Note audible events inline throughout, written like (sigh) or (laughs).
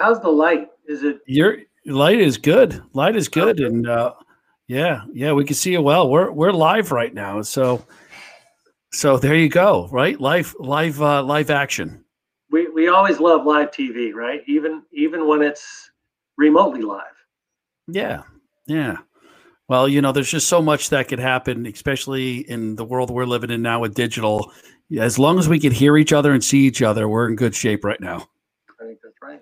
how's the light? Is it your light is good? Light is good, and uh, yeah, yeah, we can see you well. We're we're live right now, so so there you go. Right, live live uh, live action. We we always love live TV, right? Even even when it's remotely live. Yeah, yeah. Well, you know, there's just so much that could happen, especially in the world we're living in now with digital. As long as we can hear each other and see each other, we're in good shape right now. I think that's right.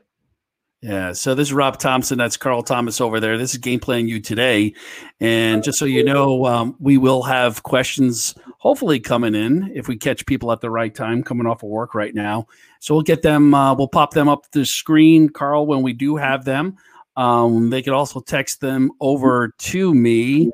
Yeah. So this is Rob Thompson. That's Carl Thomas over there. This is Game Plan You today. And just so you know, um, we will have questions hopefully coming in if we catch people at the right time coming off of work right now. So we'll get them, uh, we'll pop them up the screen, Carl, when we do have them. Um, they could also text them over to me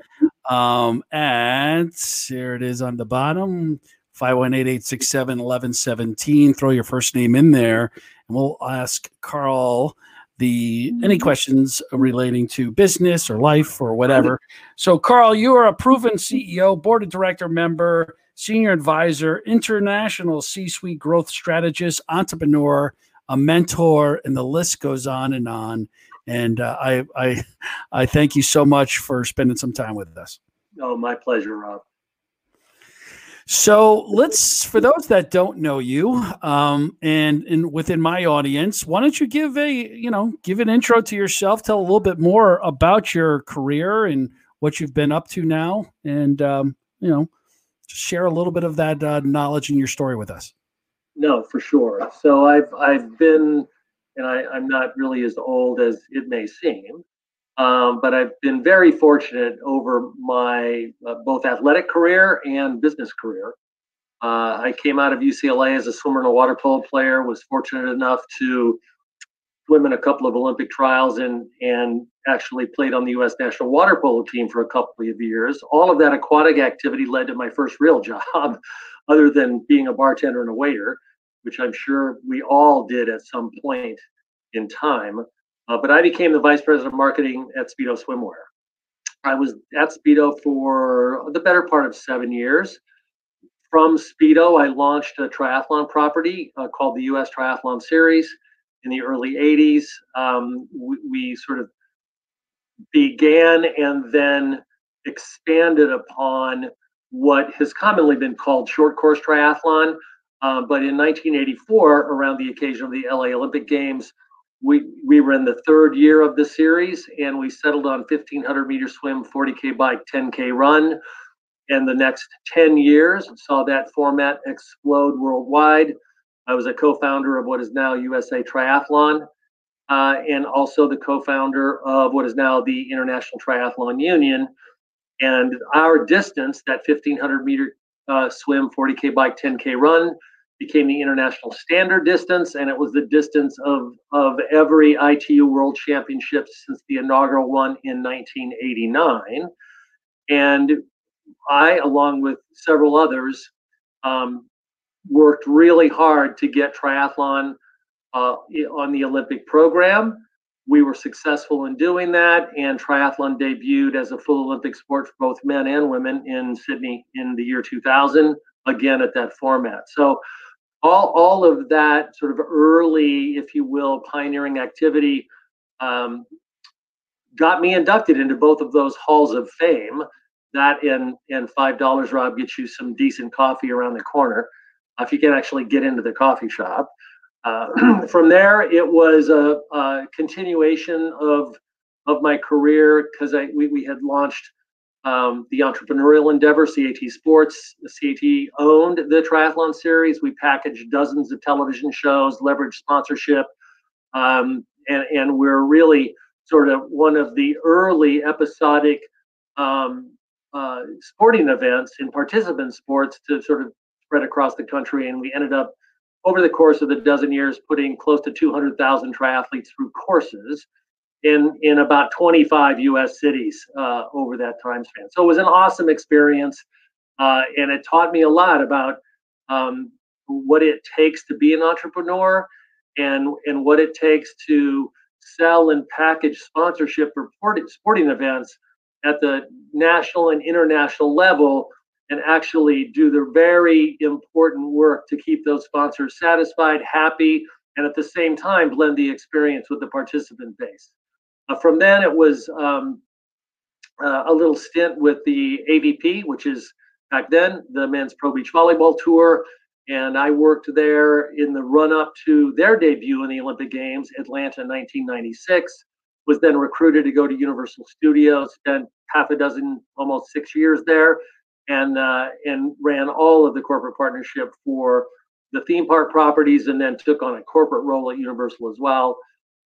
um, at, here it is on the bottom, 518-867-1117. Throw your first name in there, and we'll ask Carl the any questions relating to business or life or whatever. So, Carl, you are a proven CEO, board of director member, senior advisor, international C-suite growth strategist, entrepreneur, a mentor, and the list goes on and on. And uh, I, I, I thank you so much for spending some time with us. Oh, my pleasure, Rob. So let's, for those that don't know you, um, and and within my audience, why don't you give a, you know, give an intro to yourself, tell a little bit more about your career and what you've been up to now, and um, you know, share a little bit of that uh, knowledge and your story with us. No, for sure. So I've I've been and I, I'm not really as old as it may seem. Um, but I've been very fortunate over my uh, both athletic career and business career. Uh, I came out of UCLA as a swimmer and a water polo player. Was fortunate enough to swim in a couple of Olympic trials and and actually played on the U.S. national water polo team for a couple of years. All of that aquatic activity led to my first real (laughs) job, other than being a bartender and a waiter which I'm sure we all did at some point in time. Uh, but I became the vice president of marketing at Speedo Swimwear. I was at Speedo for the better part of seven years. From Speedo, I launched a triathlon property uh, called the US Triathlon Series in the early 80s. Um, we, we sort of began and then expanded upon what has commonly been called short course triathlon, uh, but in 1984, around the occasion of the LA Olympic Games, we, we were in the third year of the series and we settled on 1500 meter swim, 40K bike, 10K run. And the next 10 years saw that format explode worldwide. I was a co founder of what is now USA Triathlon uh, and also the co founder of what is now the International Triathlon Union. And our distance, that 1500 meter uh, swim, 40K bike, 10K run, became the international standard distance, and it was the distance of, of every ITU World Championship since the inaugural one in 1989. And I, along with several others, um, worked really hard to get triathlon uh, on the Olympic program. We were successful in doing that, and triathlon debuted as a full Olympic sport for both men and women in Sydney in the year 2000, again at that format. So all, all of that sort of early, if you will, pioneering activity um, got me inducted into both of those halls of fame. That and and five dollars, Rob, gets you some decent coffee around the corner if you can actually get into the coffee shop. Uh, (clears throat) from there, it was a, a, continuation of of my career because I we, we had launched um, the entrepreneurial endeavor, CAT Sports. CAT owned the triathlon series. We packaged dozens of television shows, leveraged sponsorship, um, and, and, we're really sort of one of the early episodic um, uh, sporting events in participant sports to sort of spread across the country. And we ended up, over the course of the dozen years, putting close to 200,000 triathletes through courses in in about 25 U.S. cities uh, over that time span. So it was an awesome experience, uh, and it taught me a lot about um, what it takes to be an entrepreneur, and and what it takes to sell and package sponsorship for sporting events at the national and international level and actually do the very important work to keep those sponsors satisfied, happy, and at the same time blend the experience with the participant base. Uh, from then, it was um, uh, a little stint with the AVP, which is back then the men's pro beach volleyball tour. And I worked there in the run up to their debut in the Olympic Games, Atlanta 1996. Was then recruited to go to Universal Studios, spent half a dozen, almost six years there, and uh, and ran all of the corporate partnership for the theme park properties, and then took on a corporate role at Universal as well.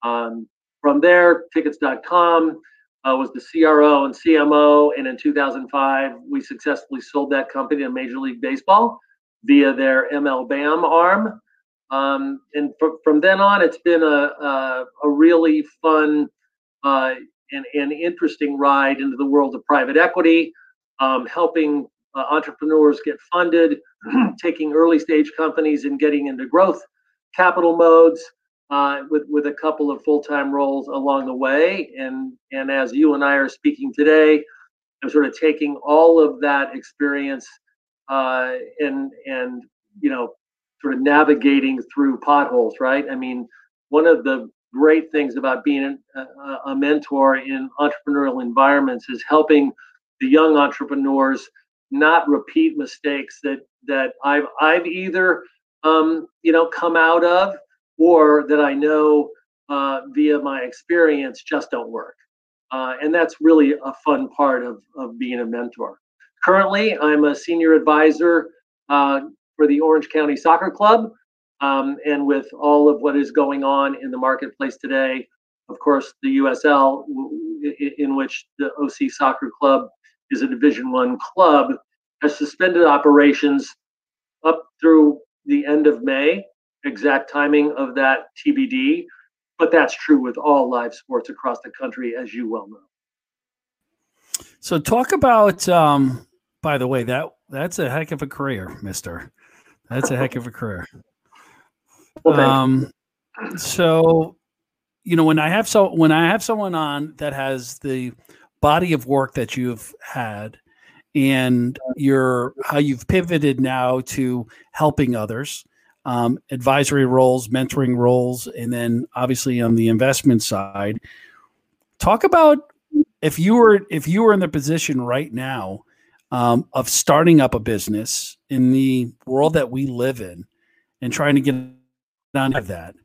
Um, from there, tickets.com uh, was the CRO and CMO, and in 2005, we successfully sold that company to Major League Baseball via their MLBAM arm. Um, and fr- from then on, it's been a, a, a really fun uh, and, and interesting ride into the world of private equity, um, helping uh, entrepreneurs get funded, (clears throat) taking early stage companies and getting into growth capital modes uh, with with a couple of full time roles along the way. And and as you and I are speaking today, I'm sort of taking all of that experience uh, and and you know sort of navigating through potholes. Right. I mean, one of the great things about being a, a mentor in entrepreneurial environments is helping the young entrepreneurs not repeat mistakes that that I've I've either um, you know come out of or that I know uh, via my experience just don't work. Uh, and that's really a fun part of, of being a mentor. Currently, I'm a senior advisor uh, for the Orange County Soccer Club. Um, and with all of what is going on in the marketplace today, of course, the USL, in which the OC Soccer Club is a Division One club, has suspended operations up through the end of May exact timing of that TBD, but that's true with all live sports across the country, as you well know. So, talk about. Um, by the way, that that's a heck of a career, Mister. That's a heck of a career. (laughs) Well, um, so, you know, when I have so when I have someone on that has the body of work that you've had and your how you've pivoted now to helping others um, advisory roles, mentoring roles, and then obviously on the investment side. Talk about if you were if you were in the position right now um, of starting up a business in the world that we live in and trying to get on of that.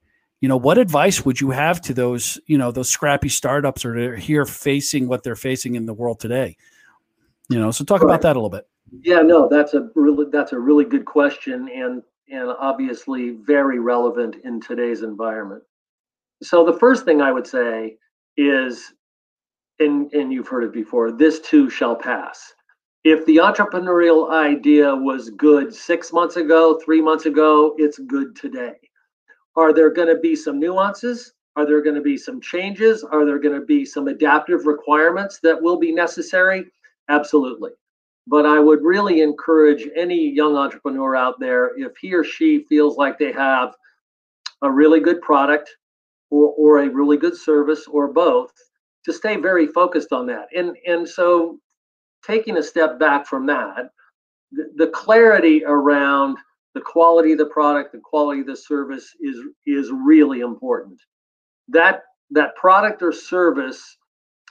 You know, what advice would you have to those, you know, those scrappy startups or are here facing what they're facing in the world today? You know, so talk right. about that a little bit. Yeah, no, that's a really that's a really good question, and and obviously very relevant in today's environment. So the first thing I would say is, and, and you've heard it before, this too shall pass. If the entrepreneurial idea was good six months ago, three months ago, it's good today. Are there going to be some nuances? Are there going to be some changes? Are there going to be some adaptive requirements that will be necessary? Absolutely. But I would really encourage any young entrepreneur out there, if he or she feels like they have a really good product or, or a really good service or both, to stay very focused on that. And, and so taking a step back from that, the, the clarity around the quality of the product, the quality of the service is, is really important. That, that product or service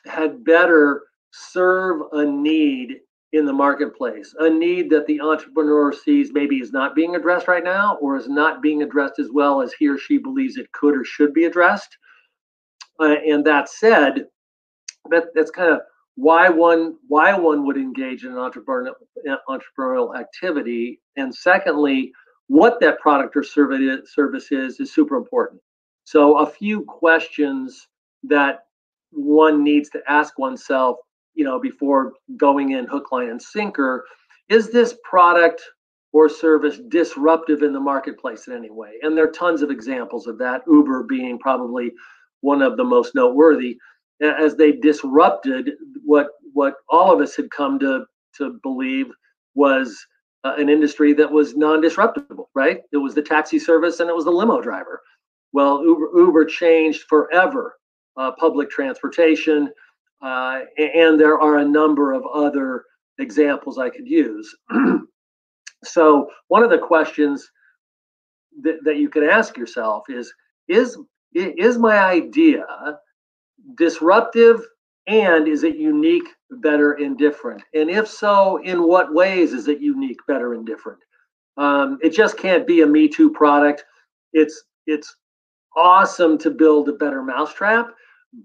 had better serve a need in the marketplace, a need that the entrepreneur sees maybe is not being addressed right now or is not being addressed as well as he or she believes it could or should be addressed. Uh, and that said, that, that's kind of why one why one would engage in an entrepreneurial entrepreneurial activity. And secondly, what that product or service is is super important. So a few questions that one needs to ask oneself you know, before going in hook, line, and sinker. Is this product or service disruptive in the marketplace in any way? And there are tons of examples of that, Uber being probably one of the most noteworthy, as they disrupted what what all of us had come to to believe was uh, an industry that was non-disruptible, right? It was the taxi service and it was the limo driver. Well, Uber, Uber changed forever uh, public transportation uh, and there are a number of other examples I could use. (clears throat) so, one of the questions that, that you can ask yourself is is is my idea disruptive and is it unique better and different? And if so in what ways is it unique better and different? Um, it just can't be a me too product. It's it's awesome to build a better mousetrap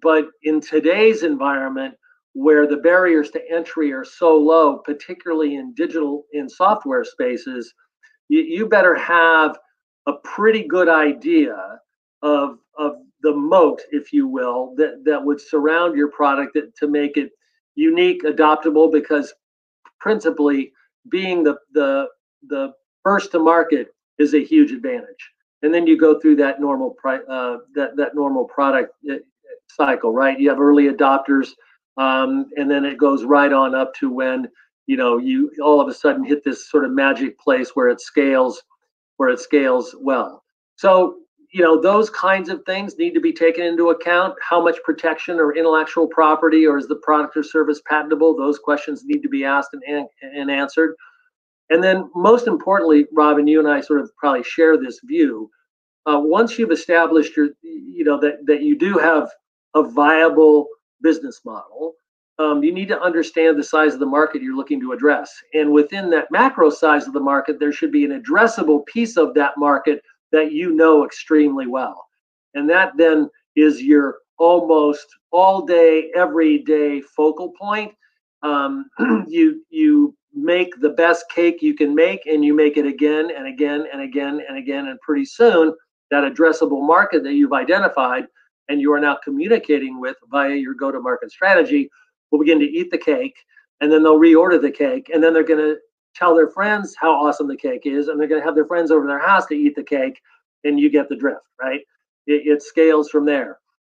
but in today's environment where the barriers to entry are so low particularly in digital in software spaces you, you better have a pretty good idea of of the moat, if you will, that that would surround your product that, to make it unique, adoptable. Because principally, being the the the first to market is a huge advantage. And then you go through that normal uh, that that normal product cycle, right? You have early adopters, um, and then it goes right on up to when you know you all of a sudden hit this sort of magic place where it scales where it scales well. So you know those kinds of things need to be taken into account. How much protection or intellectual property or is the product or service patentable? Those questions need to be asked and, and answered. And then most importantly robin you and i sort of probably share this view. Uh, once you've established your you know that, that you do have a viable business model um, you need to understand the size of the market you're looking to address. And within that macro size of the market, there should be an addressable piece of that market that you know extremely well. And that then is your almost all day, every day focal point. Um, (clears throat) you you make the best cake you can make, and you make it again and again and again and again, and pretty soon that addressable market that you've identified and you are now communicating with via your go-to-market strategy will begin to eat the cake and then they'll reorder the cake and then they're going to tell their friends how awesome the cake is and they're going to have their friends over their house to eat the cake and you get the drift right? It, it scales from there.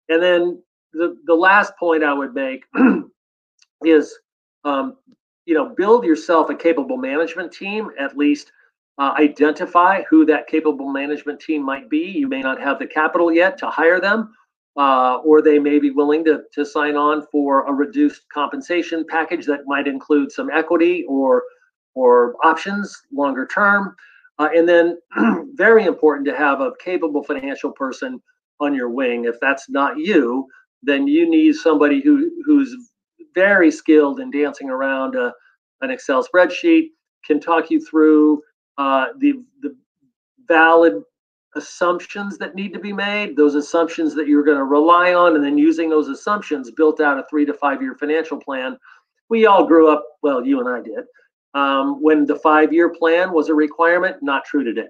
And then the, the last point i would make (clears throat) is um, you know build yourself a capable management team at least uh, identify who that capable management team might be. You may not have the capital yet to hire them uh, or they may be willing to, to sign on for a reduced compensation package that might include some equity or or options longer term. Uh, and then (clears throat) very important to have a capable financial person on your wing. If that's not you, then you need somebody who who's very skilled in dancing around a, an Excel spreadsheet, can talk you through uh, the the valid assumptions that need to be made, those assumptions that you're going to rely on, and then using those assumptions built out a three to five year financial plan. We all grew up, well, you and I did, um, when the five year plan was a requirement, not true today.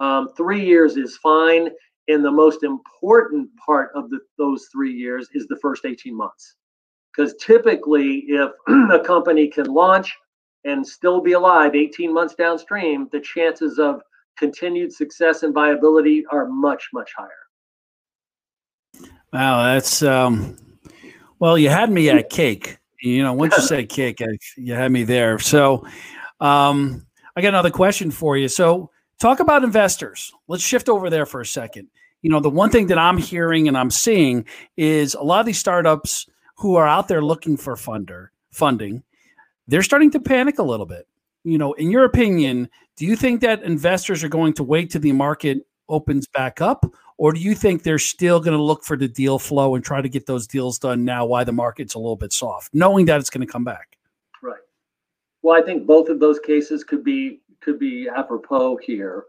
Um, three years is fine. And the most important part of the, those three years is the first 18 months. Because typically, if (clears throat) a company can launch and still be alive 18 months downstream, the chances of continued success and viability are much much higher. Wow, that's um, well, you had me at cake. You know, once you (laughs) say cake, you had me there. So, um, I got another question for you. So, talk about investors. Let's shift over there for a second. You know, the one thing that I'm hearing and I'm seeing is a lot of these startups who are out there looking for funder funding, they're starting to panic a little bit you know, in your opinion, do you think that investors are going to wait till the market opens back up, or do you think they're still going to look for the deal flow and try to get those deals done now while the market's a little bit soft, knowing that it's going to come back? Right. Well, I think both of those cases could be could be apropos here.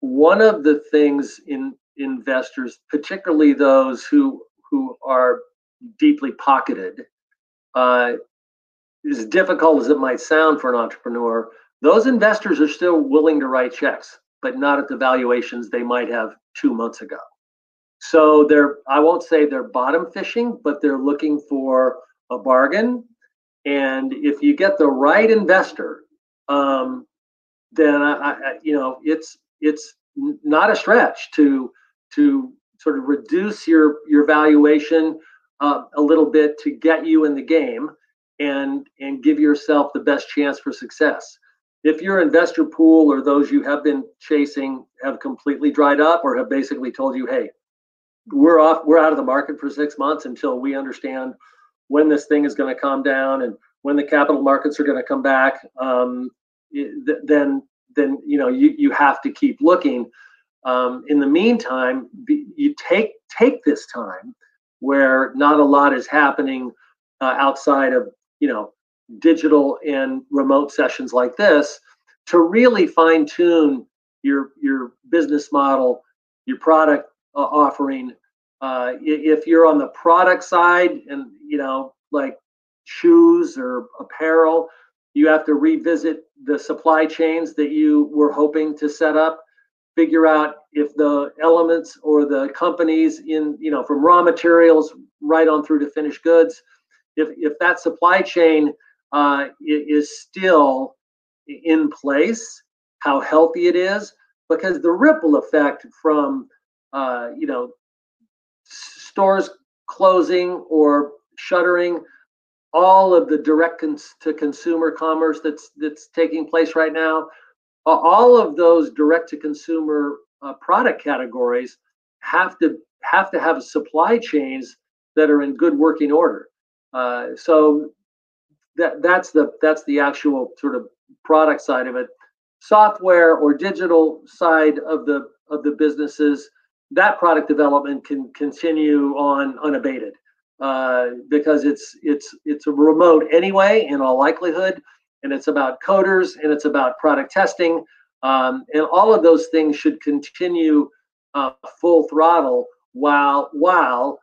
One of the things in investors, particularly those who who are deeply pocketed, uh, as difficult as it might sound for an entrepreneur, those investors are still willing to write checks, but not at the valuations they might have two months ago. So they're, I won't say they're bottom fishing, but they're looking for a bargain. And if you get the right investor, um, then I, I, you know, it's it's not a stretch to to sort of reduce your your valuation uh, a little bit to get you in the game and and give yourself the best chance for success. If your investor pool or those you have been chasing have completely dried up or have basically told you, hey, we're off, we're out of the market for six months until we understand when this thing is going to calm down and when the capital markets are going to come back, um, then then you know you you have to keep looking. Um, in the meantime, be, you take take this time where not a lot is happening uh, outside of you know digital and remote sessions like this to really fine tune your your business model, your product uh, offering. Uh, if you're on the product side and you know like shoes or apparel, you have to revisit the supply chains that you were hoping to set up figure out if the elements or the companies in you know from raw materials right on through to finished goods if if that supply chain uh, is still in place how healthy it is because the ripple effect from uh, you know stores closing or shuttering all of the direct cons- to consumer commerce that's that's taking place right now all of those direct to consumer uh, product categories have to have to have supply chains that are in good working order. Uh, so that that's the that's the actual sort of product side of it. Software or digital side of the of the businesses, that product development can continue on unabated uh, because it's it's it's a remote anyway in all likelihood and it's about coders and it's about product testing. Um, and all of those things should continue uh, full throttle while while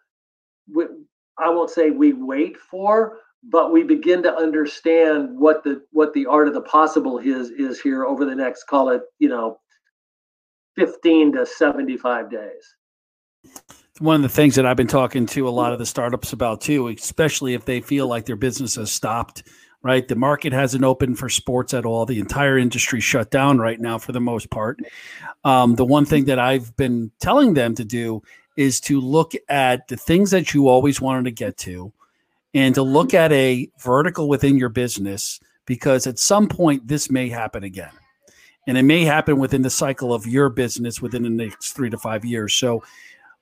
I won't say we wait for, but we begin to understand what the what the art of the possible is is here over the next call it you know 15 to 75 days one of the things that I've been talking to a lot of the startups about too, especially if they feel like their business has stopped right? The market hasn't opened for sports at all. The entire industry shut down right now for the most part. Um, the one thing that I've been telling them to do is to look at the things that you always wanted to get to and to look at a vertical within your business because at some point this may happen again. And it may happen within the cycle of your business within the next three to five years. So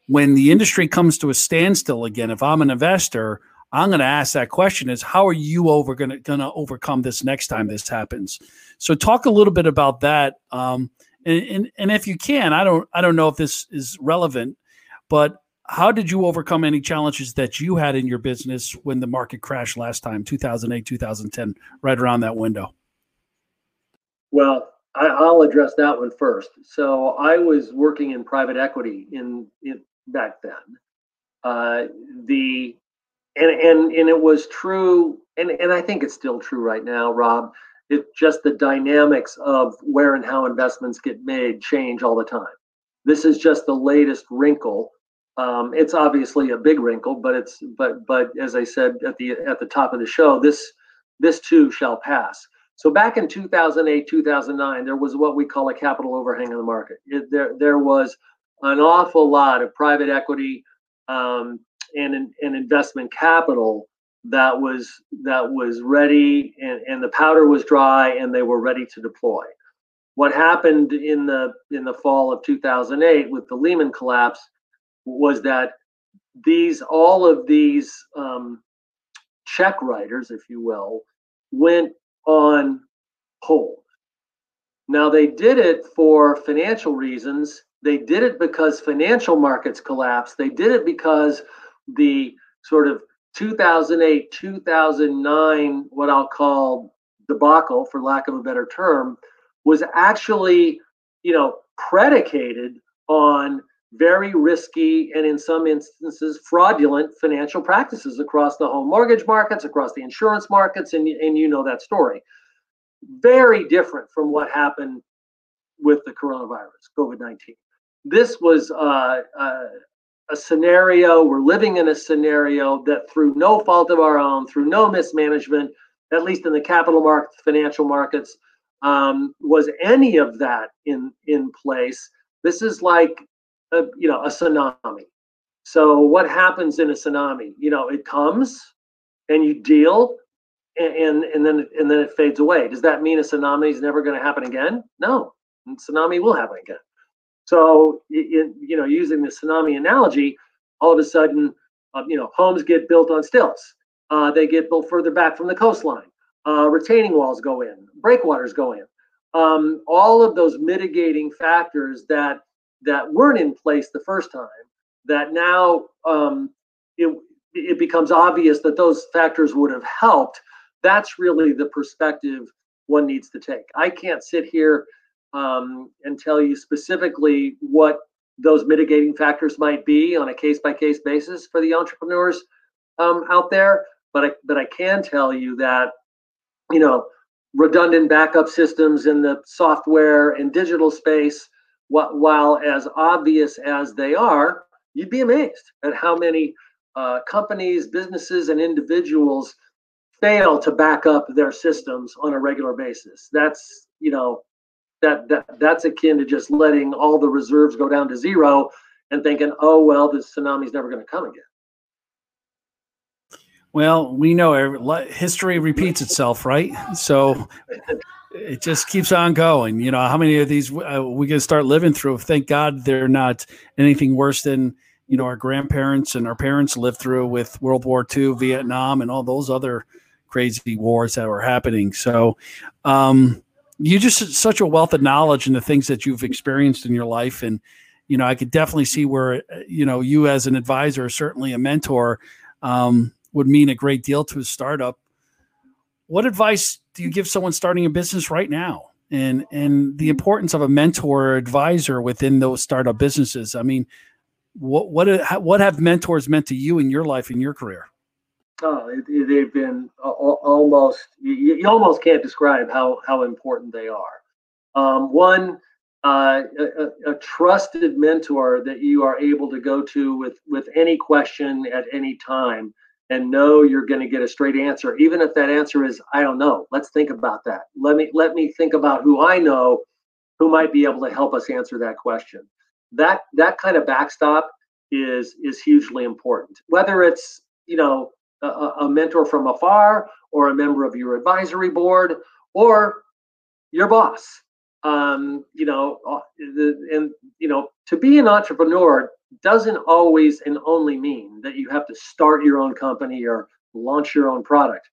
when the industry comes to a standstill again, if I'm an investor, I'm going to ask that question is how are you over going to going to overcome this next time this happens? So talk a little bit about that. Um, and, and, and if you can, I don't I don't know if this is relevant, but how did you overcome any challenges that you had in your business when the market crashed last time, 2008, 2010, right around that window? Well, I, will address that one first. So I was working in private equity in, in back then. Uh, the and and and it was true and and i think it's still true right now rob it's just the dynamics of where and how investments get made change all the time this is just the latest wrinkle um, it's obviously a big wrinkle but it's but but as i said at the at the top of the show this this too shall pass so back in 2008 2009 there was what we call a capital overhang in the market it, there there was an awful lot of private equity um, and, and investment capital that was that was ready and, and the powder was dry and they were ready to deploy. What happened in the in the fall of 2008 with the Lehman collapse was that these all of these um, check writers, if you will, went on hold. Now they did it for financial reasons. They did it because financial markets collapsed. They did it because the sort of 2008 2009 what i'll call debacle for lack of a better term was actually you know predicated on very risky and in some instances fraudulent financial practices across the home mortgage markets across the insurance markets and, and you know that story very different from what happened with the coronavirus covid-19 this was uh, uh, a scenario, we're living in a scenario that through no fault of our own, through no mismanagement, at least in the capital markets, financial markets, um, was any of that in in place. This is like a, you know a tsunami. So what happens in a tsunami? You know, it comes and you deal and, and, and then and then it fades away. Does that mean a tsunami is never going to happen again? No, a tsunami will happen again. So, in, you know, using the tsunami analogy, all of a sudden, uh, you know, homes get built on stilts. Uh, they get built further back from the coastline. Uh, retaining walls go in. Breakwaters go in. Um, all of those mitigating factors that that weren't in place the first time that now um, it, it becomes obvious that those factors would have helped that's really the perspective one needs to take. I can't sit here um, and tell you specifically what those mitigating factors might be on a case by case basis for the entrepreneurs um, out there but I, but I can tell you that you know redundant backup systems in the software and digital space while as obvious as they are you'd be amazed at how many uh, companies, businesses, and individuals fail to back up their systems on a regular basis. That's you know that that that's akin to just letting all the reserves go down to zero and thinking, oh well, this tsunami's never going to come again. Well, we know history repeats itself, right? So it just keeps on going. You know, how many of these uh, we can start living through? Thank God they're not anything worse than you know our grandparents and our parents lived through with World War II, Vietnam, and all those other crazy wars that were happening. So, um, you just such a wealth of knowledge and the things that you've experienced in your life, and you know I could definitely see where you know you as an advisor, certainly a mentor, um, would mean a great deal to a startup. What advice do you give someone starting a business right now? and and the importance of a mentor or advisor within those startup businesses. I mean, what what what have mentors meant to you in your life in your career? Oh, they've been almost you, you, almost can't describe how how important they are. Um, one, uh, a, a, trusted mentor that you are able to go to with with any question at any time and know you're going to get a straight answer even if that answer is i don't know let's think about that let me let me think about who i know who might be able to help us answer that question that that kind of backstop is is hugely important. Whether it's you know a, a mentor from afar or a member of your advisory board or your boss. Um, you know, uh, and you know, to be an entrepreneur doesn't always and only mean that you have to start your own company or launch your own product.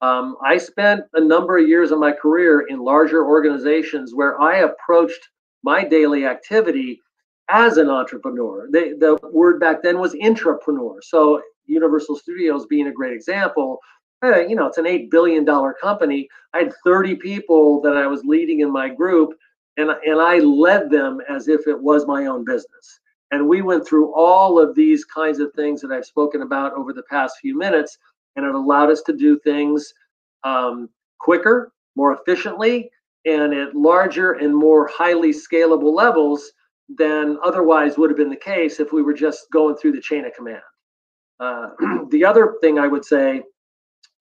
Um, I spent a number of years of my career in larger organizations where I approached my daily activity as an entrepreneur. They, the word back then was intrapreneur. So Universal Studios being a great example, you know, it's an $8 billion company. I had 30 people that I was leading in my group and, and I led them as if it was my own business. And we went through all of these kinds of things that I've spoken about over the past few minutes, and it allowed us to do things um, quicker, more efficiently, and at larger and more highly scalable levels than otherwise would have been the case if we were just going through the chain of command. Uh, (clears throat) the other thing I would say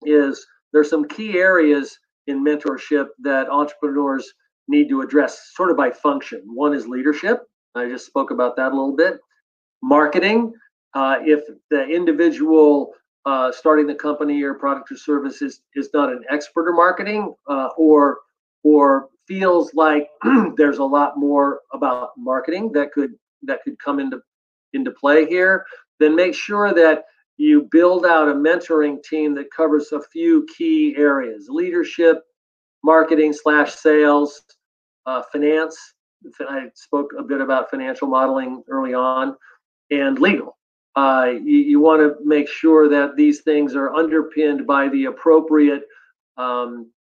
is there's some key areas in mentorship that entrepreneurs need to address sort of by function. One is leadership. I just spoke about that a little bit. Marketing. Uh, if the individual uh, starting the company or product or service is, is not an expert in marketing uh, or or feels like (clears throat) there's a lot more about marketing that could that could come into into play here, then make sure that you build out a mentoring team that covers a few key areas: leadership, marketing slash sales, uh, finance. I spoke a bit about financial modeling early on, and legal. Uh, you, you want to make sure that these things are underpinned by the appropriate um,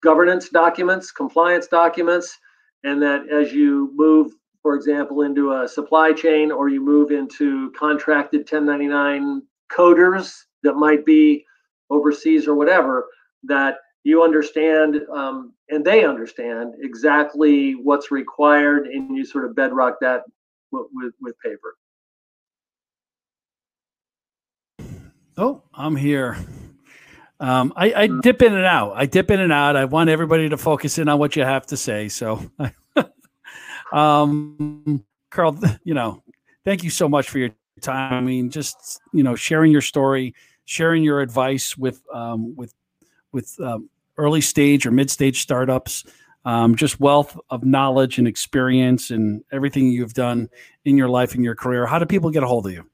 governance documents, compliance documents, and that as you move, for example, into a supply chain or you move into contracted 1099 coders that might be overseas or whatever, that you understand um, and they understand exactly what's required and you sort of bedrock that with, with, with paper. Oh, I'm here. Um, I, I, dip in and out. I dip in and out. I want everybody to focus in on what you have to say. So, (laughs) um, Carl, you know, thank you so much for your time. I mean, just you know, sharing your story, sharing your advice with um, with with um, early stage or mid stage startups. Um, just wealth of knowledge and experience and everything you've done in your life and your career. How do people get a hold of you?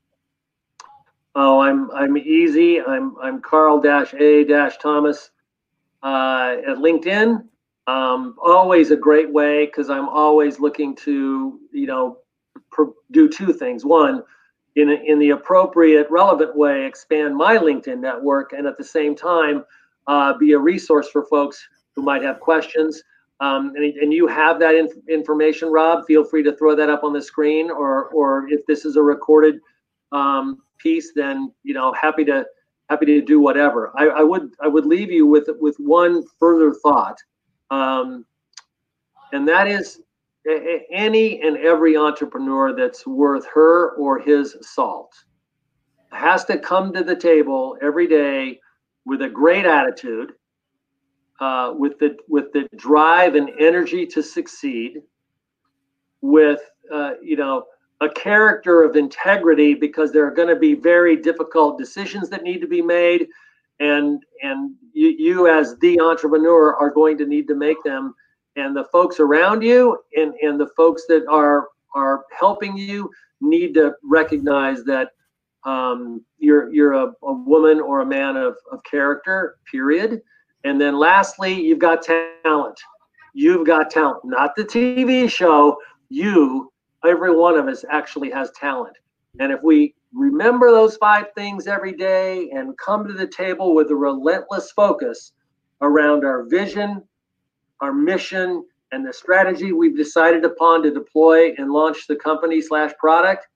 Oh, I'm I'm easy. I'm I'm Carl dash A dash Thomas uh, at LinkedIn. Um, always a great way because I'm always looking to you know do two things. One, in, a, in the appropriate, relevant way, expand my LinkedIn network, and at the same time, uh, be a resource for folks who might have questions. Um, and, and, you have that inf- information, Rob. Feel free to throw that up on the screen, or or if this is a recorded um, piece, then you know, happy to happy to do whatever. I, I would I would leave you with with one further thought, um, and that is any and every entrepreneur that's worth her or his salt has to come to the table every day with a great attitude, uh, with the with the drive and energy to succeed, with uh, you know a character of integrity because there are going to be very difficult decisions that need to be made, and and you, you as the entrepreneur are going to need to make them and the folks around you and, and the folks that are are helping you need to recognize that um, you're you're a, a woman or a man of, of character period. And then lastly you've got talent. You've got talent not the tv show. You every one of us actually has talent. And if we remember those five things every day and come to the table with a relentless focus around our vision our mission, and the strategy we've decided upon to deploy and launch the company slash product,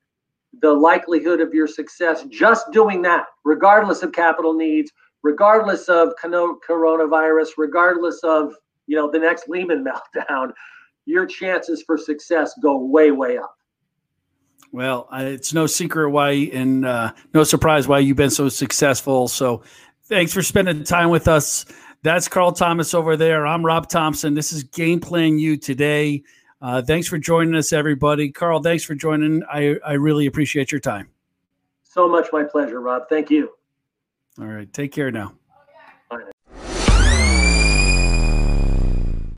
the likelihood of your success just doing that, regardless of capital needs, regardless of coronavirus, regardless of you know the next Lehman (laughs) meltdown, your chances for success go way way up. Well, it's no secret why, and uh, no surprise why you've been so successful. So, thanks for spending time with us. That's Carl Thomas over there. I'm Rob Thompson. This is Game Plan You today. Uh, thanks for joining us, everybody. Carl, thanks for joining. I, I really appreciate your time. So much my pleasure, Rob. Thank you. All right. Take care now.